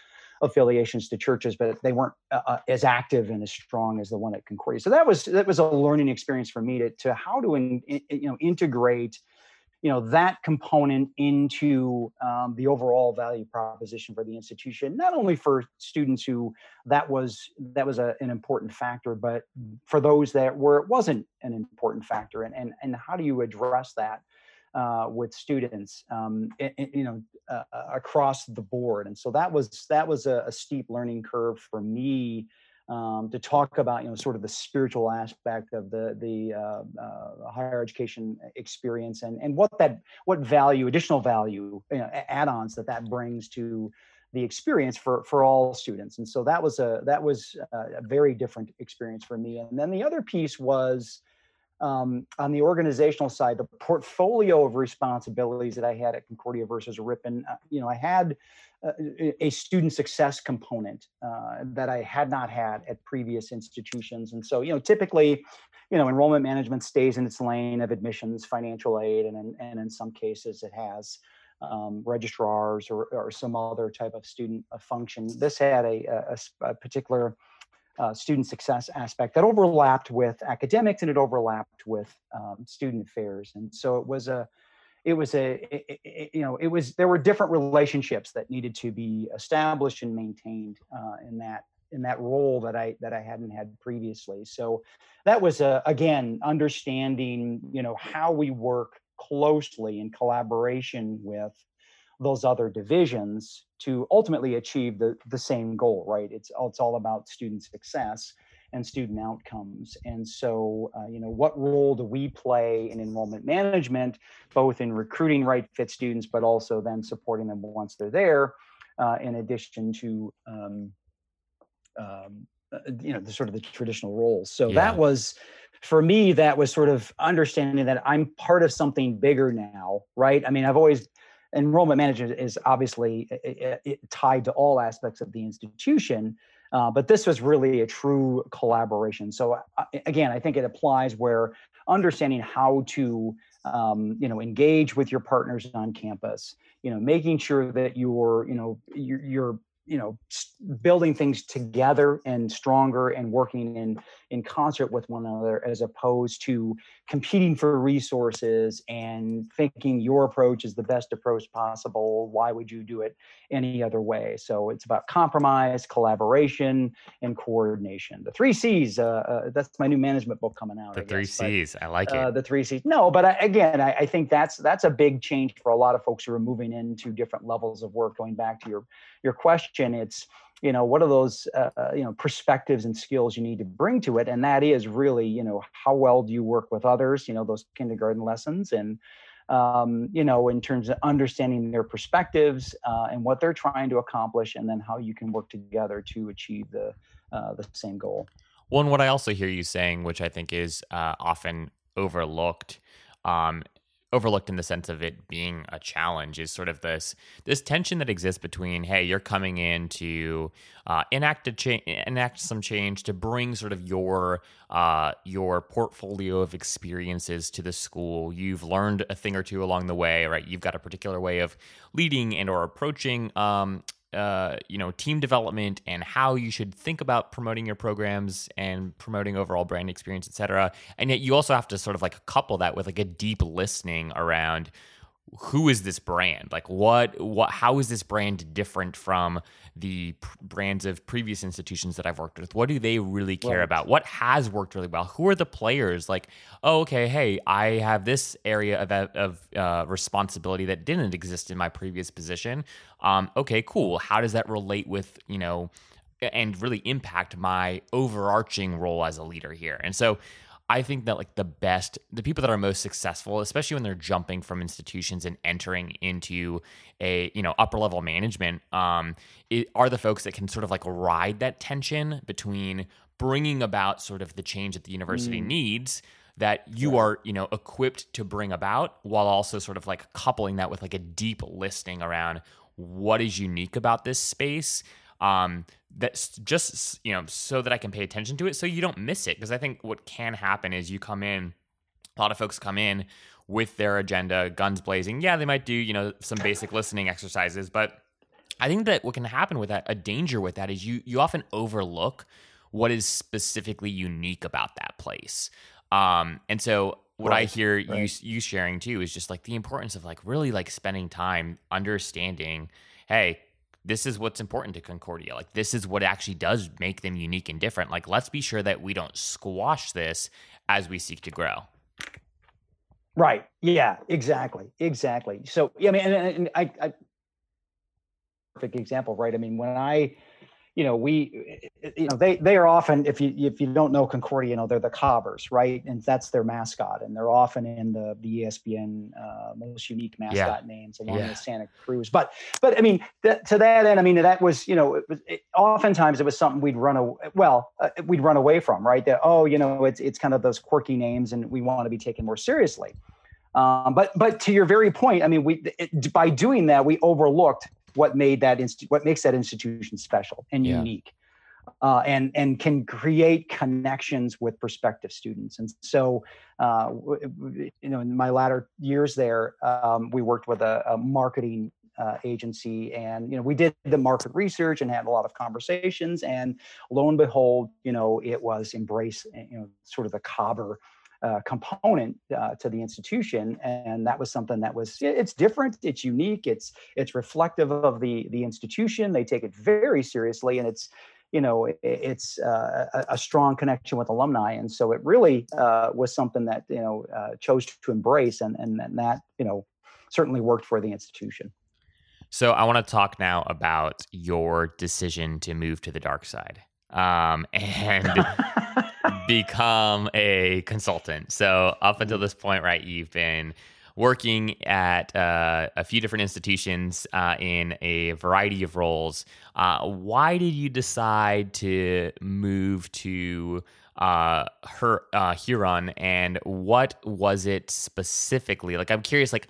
affiliations to churches, but they weren't uh, uh, as active and as strong as the one at Concordia. So that was that was a learning experience for me to to how to in, in- you know integrate you know that component into um, the overall value proposition for the institution not only for students who that was that was a, an important factor but for those that where it wasn't an important factor and and, and how do you address that uh, with students um, i- i- you know uh, across the board? And so that was that was a, a steep learning curve for me um, to talk about you know sort of the spiritual aspect of the the uh, uh, higher education experience and and what that what value additional value you know, add-ons that that brings to the experience for for all students. And so that was a that was a, a very different experience for me. And then the other piece was um, on the organizational side, the portfolio of responsibilities that I had at Concordia versus Ripon, uh, you know, I had uh, a- a student success component uh, that I had not had at previous institutions. And so, you know, typically, you know, enrollment management stays in its lane of admissions, financial aid, and, in- and in some cases it has um, registrars or, or some other type of student uh, function. This had a particular uh, student success aspect that overlapped with academics and it overlapped with um, student affairs and so it was a it was a it- it- you know it was there were different relationships that needed to be established and maintained uh, in that in that role that i that i hadn't had previously so that was a, again understanding you know how we work closely in collaboration with those other divisions to ultimately achieve the, the same goal, right? It's, it's all about student success. And student outcomes. And so, uh, you know, what role do we play in enrollment management, both in recruiting right fit students, but also then supporting them once they're there, uh, in addition to, um, um, uh, you know, the sort of the traditional roles. So yeah. that was, for me, that was sort of understanding that I'm part of something bigger now, right? I mean, I've always enrollment management is obviously it, it, tied to all aspects of the institution uh, but this was really a true collaboration. So uh, again i think it applies where understanding how to um, you know engage with your partners on campus you know making sure that you're you know you're, you're you know building things together and stronger and working in in concert with one another as opposed to competing for resources and thinking your approach is the best approach possible why would you do it any other way? So it's about compromise collaboration and coordination. The three c's uh, uh, that's my new management book coming out the I three guess. c's. But, i like uh, it. the three c's. No but I, again I, I think that's that's a big change for a lot of folks who are moving into different levels of work. Going back to your your question it's you know what are those uh, uh, you know perspectives and skills you need to bring to it? And that is really you know how well do you work with others you know those kindergarten lessons and um, you know in terms of understanding their perspectives uh, and what they're trying to accomplish and then how you can work together to achieve the uh, the same goal. Well and what i also hear you saying which i think is uh, often overlooked um, overlooked in the sense of it being a challenge is sort of this this tension that exists between hey you're coming in to uh, enact a cha- enact some change to bring sort of your uh, your portfolio of experiences to the school. You've learned a thing or two along the way right? You've got a particular way of leading and or approaching um, uh, you know team development and how you should think about promoting your programs and promoting overall brand experience, et cetera. And yet you also have to sort of like couple that with like a deep listening around who is this brand? Like what what how is this brand different from the pr- brands of previous institutions that I've worked with? What do they really care right. about? What has worked really well? Who are the players? Like, oh, okay, hey, I have this area of of uh, responsibility that didn't exist in my previous position. Um, okay, cool. How does that relate with you know? and really impact my overarching role as a leader here. And so I think that like the best, the people that are most successful, especially when they're jumping from institutions and entering into a you know upper level management, um, it, are the folks that can sort of like ride that tension between bringing about sort of the change that the university mm. needs that you right. are you know equipped to bring about while also sort of like coupling that with like a deep listing around what is unique about this space um, that's just you know so that I can pay attention to it so you don't miss it. Because I think what can happen is you come in a lot of folks come in with their agenda guns blazing. Yeah they might do you know some basic listening exercises but I think that what can happen with that a danger with that is you you often overlook what is specifically unique about that place. Um, and so what right, I hear right. you you sharing too is just like the importance of like really like spending time understanding hey this is what's important to Concordia. Like this is what actually does make them unique and different. Like let's be sure that we don't squash this as we seek to grow. Right. Yeah. Exactly. Exactly. So yeah, I mean, and, and I, I perfect example, right? I mean, when I you know, we, you know, they they are often, if you if you don't know Concordia, you know, they're the Cobbers, right? And that's their mascot, and they're often in the the ESPN uh, most unique mascot yeah. names along yeah. with Santa Cruz. But but I mean, that, to that end, I mean, that was you know, it was, it, oftentimes it was something we'd run away. Well, uh, we'd run away from, right? That oh, you know, it's it's kind of those quirky names, and we want to be taken more seriously. Um, but but to your very point, I mean, we it, by doing that, we overlooked what made that inst- what makes that institution special and yeah. unique uh, and and can create connections with prospective students and so uh, you know in my latter years there um, we worked with a, a marketing uh, agency and you know we did the market research and had a lot of conversations and lo and behold you know it was embrace you know sort of the cobber uh, component uh, to the institution, and that was something that was it's different, it's unique, it's it's reflective of the the institution. They take it very seriously, and it's you know it, it's uh, a, a, strong connection with alumni, and so it really uh, was something that you know uh, chose to embrace, and, and and that you know certainly worked for the institution. So I want to talk now about your decision to move to the dark side. Um, and become a consultant. So up until this point, right, you've been working at uh, a few different institutions uh, in a variety of roles. Uh, why did you decide to move to uh, her uh, Huron, and what was it specifically? Like, I'm curious, like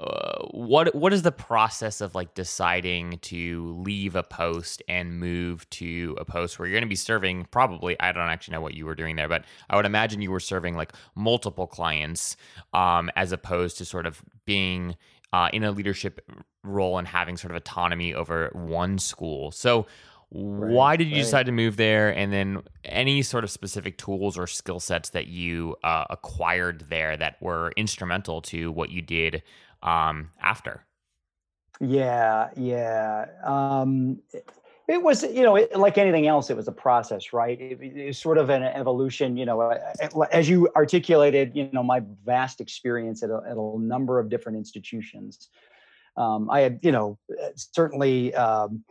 uh, what what is the process of like deciding to leave a post and move to a post where you're going to be serving probably I don't actually know what you were doing there but I would imagine you were serving like multiple clients um, as opposed to sort of being uh, in a leadership role and having sort of autonomy over one school. So Right, why did you right. decide to move there and then any sort of specific tools or skill sets that you uh, acquired there that were instrumental to what you did um, after. Yeah, yeah. Um, it was, you know, it, like anything else, it was a process, right? It, it was sort of an evolution, you know, as you articulated, you know, my vast experience at a, at a number of different institutions. Um, I had, you know, certainly um,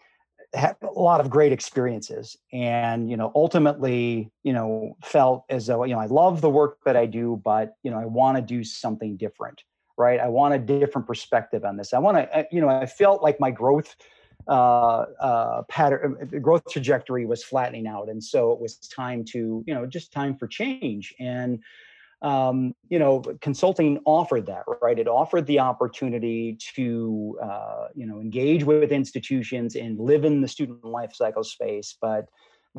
had a lot of great experiences and, you know, ultimately, you know, felt as though, you know, I love the work that I do, but, you know, I want to do something different right? I want a different perspective on this. I want to, you know, I felt like my growth uh, uh, pattern, uh, growth trajectory was flattening out, and so it was time to, you know, just time for change. And um, you know, consulting offered that, right? It offered the opportunity to, uh, you know, engage with institutions and live in the student life cycle space, but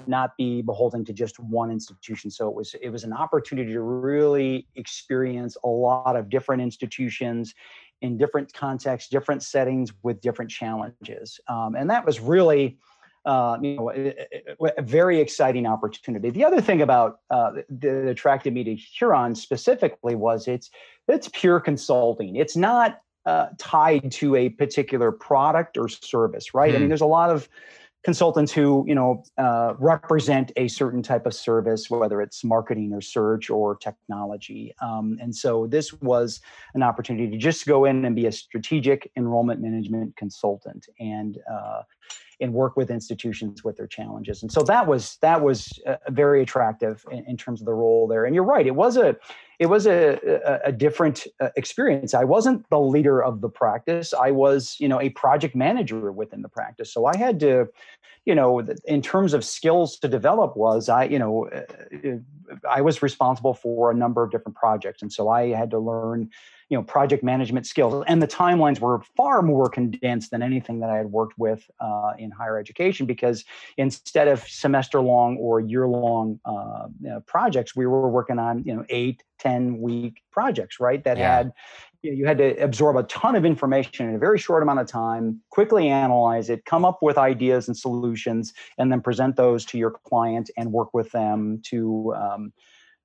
not be beholden to just one institution. So it was it was an opportunity to really experience a lot of different institutions in different contexts, different settings with different challenges, um, and that was really. Uh, you know, a, a, very exciting opportunity. The other thing about uh, that attracted me to Huron specifically was it's it's pure consulting. It's not uh, tied to a particular product or service, right? Mm. I mean, hmm. there's a lot of consultants who you know uh, represent a certain type of service whether it's marketing or search or technology um, and so this was an opportunity to just go in and be a strategic enrollment management consultant and uh, and work with institutions with their challenges and so that was that was uh, very attractive in, in terms of the role there and you're right it was a it was a, a, a different uh, experience. I wasn't the leader of the practice. I was, you know, a project manager within the practice. So I had to, you know, in terms of skills to develop was I, you know, uh, I was responsible for a number of different projects. And so I had to learn, you know project management skills and the timelines were far more condensed than anything that i had worked with uh, in higher education because instead of semester long or year long uh, you know, projects we were working on you know eight ten week projects right that yeah. had you, know, you had to absorb a ton of information in a very short amount of time quickly analyze it come up with ideas and solutions and then present those to your client and work with them to um,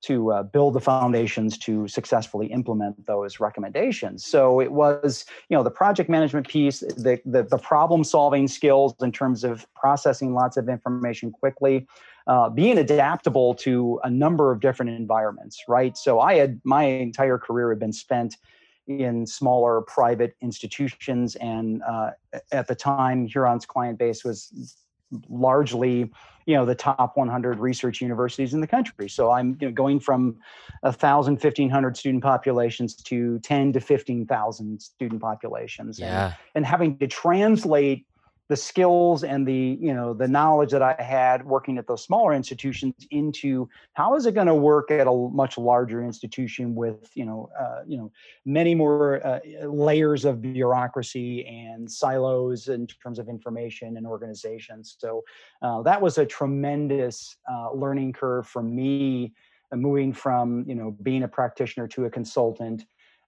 to uh, build the foundations to successfully implement those recommendations. So it was, you know, the project management piece, the, the, the problem solving skills in terms of processing lots of information quickly, uh, being adaptable to a number of different environments, right? So I had my entire career had been spent in smaller private institutions, and uh, at the time, Huron's client base was largely you know the top 100 research universities in the country. So i'm you know, going from a thousand 1500 student populations to 10 to 15000 student populations. Yeah. and, and having to translate the skills and the you know the knowledge that I had working at those smaller institutions into how is it going to work at a much larger institution with you know uh, you know many more uh, layers of bureaucracy and silos in terms of information and organizations. So uh, that was a tremendous uh, learning curve for me, uh, moving from you know being a practitioner to a consultant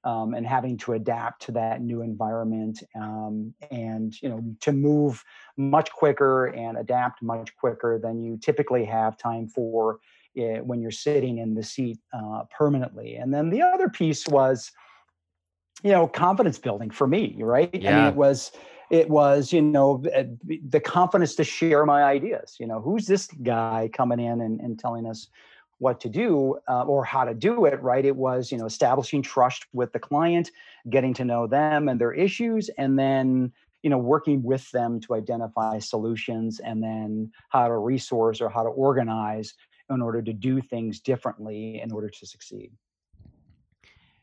um, and having to adapt to that new environment um, and you know to move much quicker and adapt much quicker than you typically have time for uh, when you're sitting in the seat uh, permanently. And then the other piece was you know confidence building for me right? Yeah. i mean it was it was you know the confidence to share my ideas. You know who's this guy coming in and, and telling us what to do uh, or how to do it right it was you know establishing trust with the client getting to know them and their issues and then you know working with them to identify solutions and then how to resource or how to organize in order to do things differently in order to succeed.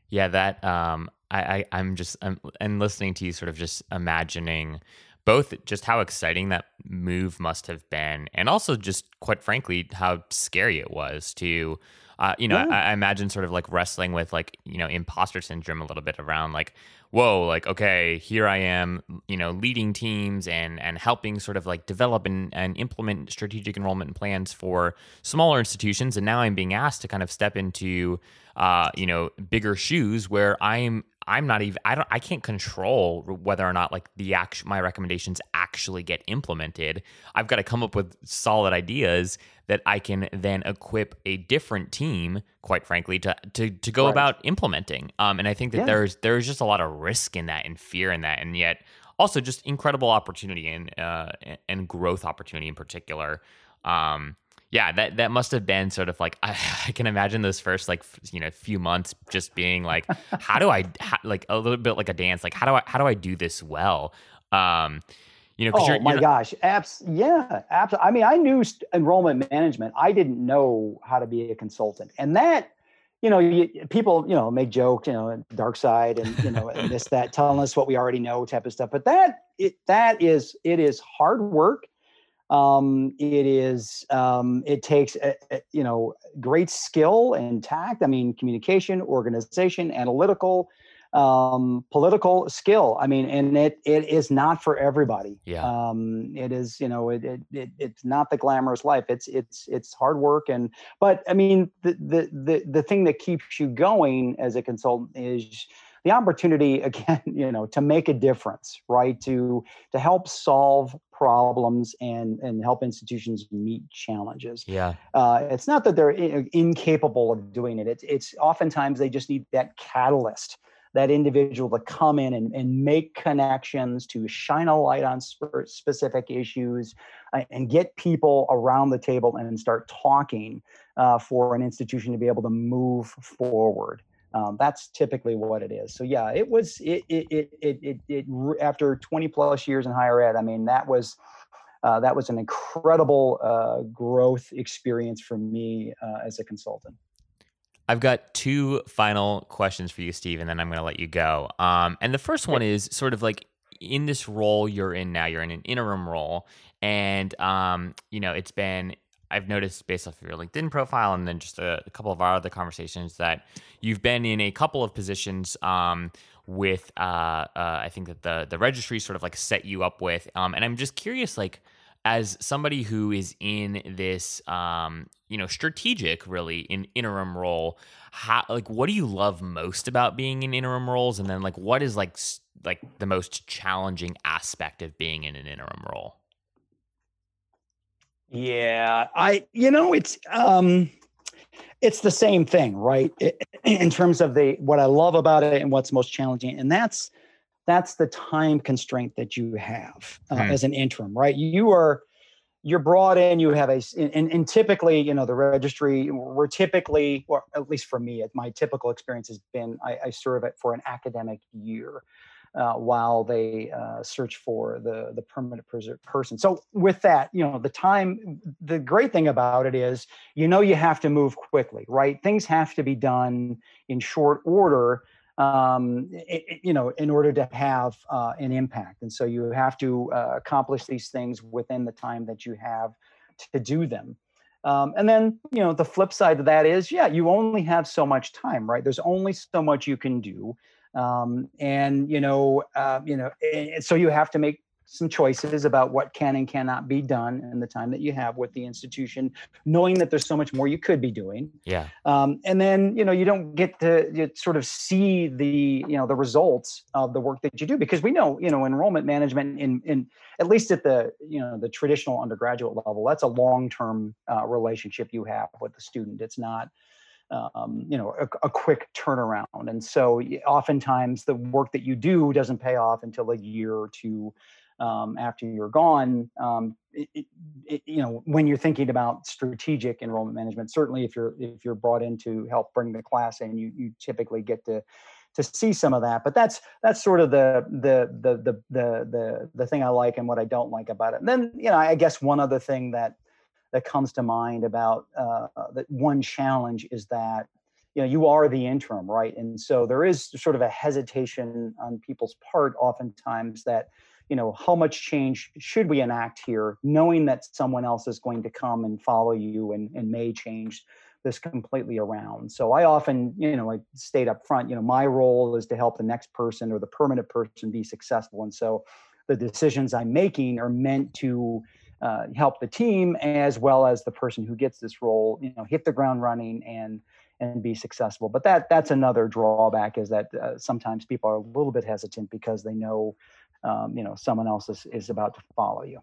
Yeah, that um, I, I am just I'm, and listening to you, sort of just imagining both just how exciting that move must have been, and also just quite frankly how scary it was to uh, you know, yeah. I, I, imagine sort of like wrestling with like, you know, imposter syndrome a little bit around like, whoa, like, okay, here I am, you know, leading teams and and helping sort of like develop and, and implement strategic enrollment plans for smaller institutions. And now I'm being asked to kind of step into uh, you know, bigger shoes where I'm I'm not even I don't I can't control whether or not like the act my recommendations actually get implemented. I've got to come up with solid ideas that I can then equip a different team, quite frankly, to to to go right. about implementing. Um, and I think that yeah. there's there's just a lot of risk in that and fear in that, and yet also just incredible opportunity and uh, and growth opportunity in particular. Um, yeah, that that must have been sort of like I, I, can imagine those first like you know few months just being like, how do I how, like a little bit like a dance? Like how do I how do I do this well? Um, you know, oh you're, my you're gosh, abs, yeah, absolutely. I mean, I knew st- enrollment management. I didn't know how to be a consultant, and that you know, you, people, you know, make jokes, you know, dark side and, you know, and this, that, telling us what we already know type of stuff. But that, it, that is, it is hard work um, it is um, it takes a, a, you know great skill and tact. I mean, communication, organization, analytical, um, political skill. I mean, and it it is not for everybody. Yeah. Um, it is you know it, it, it it's not the glamorous life. It's it's it's hard work and but I mean the the the the thing that keeps you going as a consultant is the opportunity again you know to make a difference right to to help solve problems and and help institutions meet challenges. Yeah. Uh, it's not that they're in, incapable of doing it. It's it's oftentimes they just need that catalyst that individual to come in and, and make connections to shine a light on sp- specific issues uh, and get people around the table and start talking uh, for an institution to be able to move forward um, that's typically what it is. So yeah, it was it it it it, it, it after 20 plus years in higher ed. I mean, that was uh, that was an incredible uh, growth experience for me uh, as a consultant. I've got two final questions for you, Steve, and then I'm going to let you go. Um, and the first one is sort of like in this role you're in now. You're in an interim role, and um, you know it's been I've noticed based off of your LinkedIn profile and then just a, a, couple of our other conversations that you've been in a couple of positions um, with uh, uh, I think that the the registry sort of like set you up with, um, and I'm just curious like as somebody who is in this um, you know strategic really in interim role how like what do you love most about being in interim roles? And then like what is like like the most challenging aspect of being in an interim role yeah, I you know it's um it's the same thing, right? It, in terms of the what I love about it and what's most challenging and that's that's the time constraint that you have uh, hmm. as an interim, right? You are you're brought in you have a and, and typically you know the registry we're typically or at least for me my typical experience has been i, I serve it for an academic year uh, while they uh, search for the the permanent person. So with that, you know, the time. The great thing about it is, you know, you have to move quickly, right? Things have to be done in short order. Um, it, you know, in order to have uh, an impact, and so you have to uh, accomplish these things within the time that you have to do them. Um, and then, you know, the flip side of that is, yeah, you only have so much time, right? There's only so much you can do um, and you know, uh, you know, and so you have to make some choices about what can and cannot be done in the time that you have with the institution, knowing that there's so much more you could be doing. Yeah. Um, and then you know you don't get to sort of see the you know the results of the work that you do because we know you know enrollment management in in at least at the you know the traditional undergraduate level that's a long term uh, relationship you have with the student. It's not um, you know a, a, quick turnaround. And so oftentimes the work that you do doesn't pay off until a year or two um, after you're gone. Um, it, it, you know when you're thinking about strategic enrollment management certainly if you're if you're brought in to help bring the class in you you typically get to to see some of that. But that's that's sort of the the the the the the, the thing i like and what i don't like about it. And then you know i guess one other thing that that comes to mind about uh, that one challenge is that you know you are the interim right? And so there is sort of a hesitation on people's part oftentimes that you know how much change should we enact here knowing that someone else is going to come and follow you and, and may change this completely around. So i often you know i state up front you know my role is to help the next person or the permanent person be successful. And so the decisions i'm making are meant to uh, help the team as well as the person who gets this role you know hit the ground running and and be successful. But that that's another drawback is that uh, sometimes people are a little bit hesitant because they know um, you know someone else is, is about to follow you.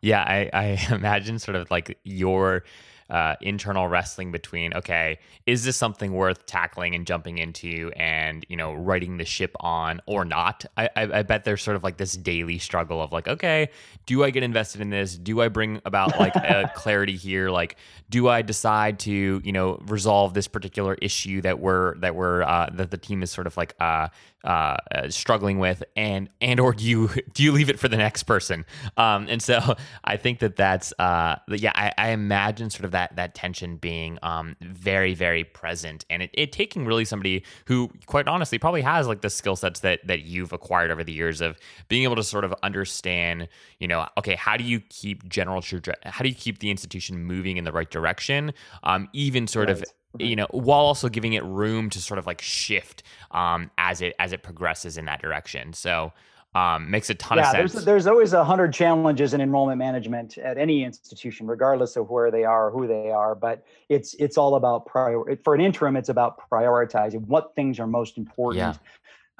Yeah I, I imagine sort of like your uh, internal wrestling between okay is this something worth tackling and jumping into and you know righting the ship on or not? I, I, I bet there's sort of like this daily struggle of like okay do i get invested in this? Do i bring about like a clarity here? Like do i decide to you know resolve this particular issue that we're that we're uh, that the team is sort of like uh, uh, uh, struggling with, and and or do you do you leave it for the next person? Um, and so I think that that's uh, yeah, I, I imagine sort of that that tension being um, very very present, and it, it taking really somebody who, quite honestly, probably has like the skill sets that that you've acquired over the years of being able to sort of understand, you know, okay, how do you keep general how do you keep the institution moving in the right direction, um, even sort right. of you know while also giving it room to sort of like shift um, as it as it progresses in that direction. So um, makes a ton yeah, of sense. there's, there's always a hundred challenges in enrollment management at any institution regardless of where they are or who they are but it's it's all about prior for an interim it's about prioritizing what things are most important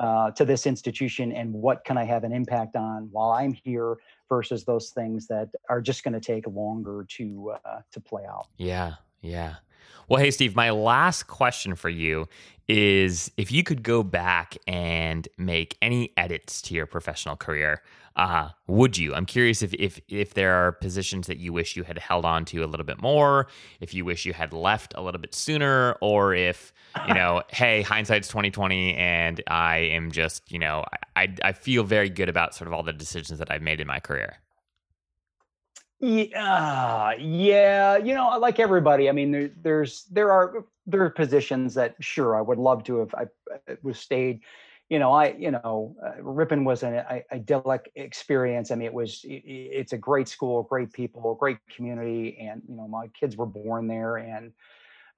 yeah. uh, to this institution and what can i have an impact on while i'm here versus those things that are just going to take longer to uh, to play out. Yeah yeah well, hey, Steve, my last question for you is if you could go back and make any edits to your professional career, uh, would you? I'm curious if, if if there are positions that you wish you had held on to a little bit more, if you wish you had left a little bit sooner, or if you know, hey, hindsight's 2020, and I am just you know, I I feel very good about sort of all the decisions that I've made in my career. Yeah, yeah. You know, like everybody, I mean, there, there's there are there are positions that sure I would love to have I, I was stayed. You know, I you know, uh, Ripon was an idyllic experience. I mean, it was it, it's a great school, great people, great community, and you know, my kids were born there, and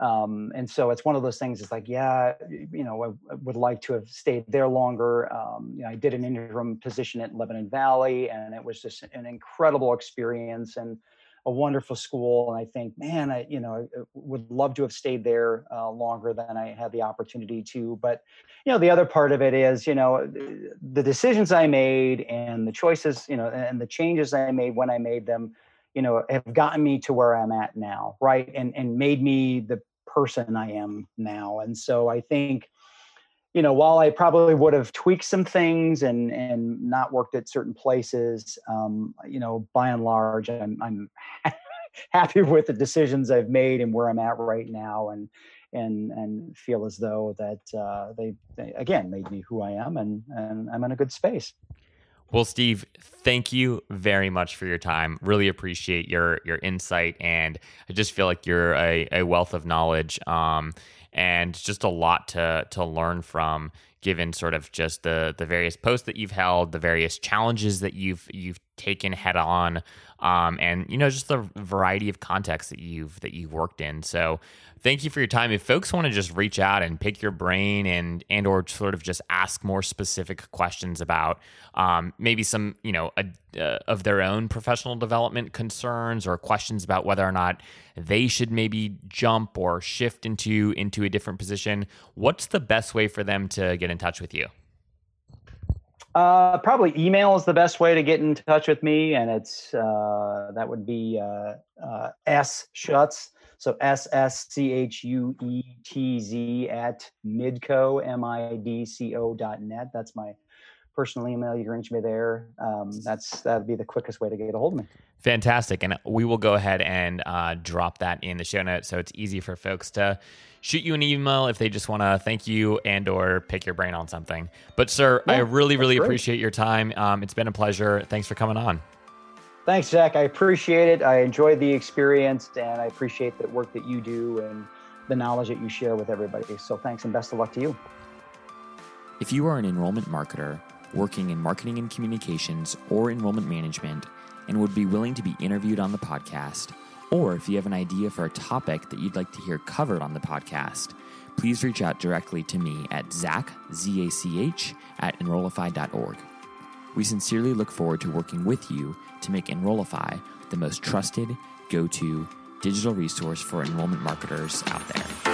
um, and so it's one of those things. It's like, yeah, you know, I, I would like to have stayed there longer. Um, you know, I did an interim position at Lebanon Valley, and it was just an incredible experience and a wonderful school. And I think, man, I you know I would love to have stayed there uh, longer than I had the opportunity to. But you know, the other part of it is, you know, the decisions I made and the choices, you know, and the changes I made when I made them you know have gotten me to where i'm at now right? And and made me the person i am now. And so i think you know while i probably would have tweaked some things and and not worked at certain places um, you know by and large i'm i'm happy with the decisions i've made and where i'm at right now and and and feel as though that uh, they, they again made me who i am and and i'm in a good space well, Steve, thank you very much for your time. Really appreciate your your insight, and I just feel like you're a, a wealth of knowledge, um, and just a lot to to learn from. Given sort of just the the various posts that you've held, the various challenges that you've you've taken head on, um, and you know just the variety of contexts that you've that you've worked in. So thank you for your time. If folks want to just reach out and pick your brain and and or sort of just ask more specific questions about um, maybe some you know a, uh, of their own professional development concerns or questions about whether or not they should maybe jump or shift into into a different position, what's the best way for them to get in touch with you? Uh, probably email is the best way to get in touch with me, and it's uh, that would be uh, uh, s schuetz. So s s c h u e t z at midco m i d c o dot net. That's my personal email. You can reach me there. Um, that's that'd be the quickest way to get a hold of me. Fantastic, and we will go ahead and uh, drop that in the show notes so it's easy for folks to shoot you an email if they just want to thank you and or pick your brain on something. But sir, yeah, I really really great. appreciate your time. Um, it's been a pleasure. Thanks for coming on. Thanks, Zach. I appreciate it. I enjoyed the experience and I appreciate the work that you do and the knowledge that you share with everybody. So thanks and best of luck to you. If you are an enrollment marketer working in marketing and communications or enrollment management and would be willing to be interviewed on the podcast, or if you have an idea for a topic that you'd like to hear covered on the podcast, please reach out directly to me at zach, Z-A-C-H, at enrollify.org. We sincerely look forward to working with you to make Enrollify the most trusted, go to digital resource for enrollment marketers out there.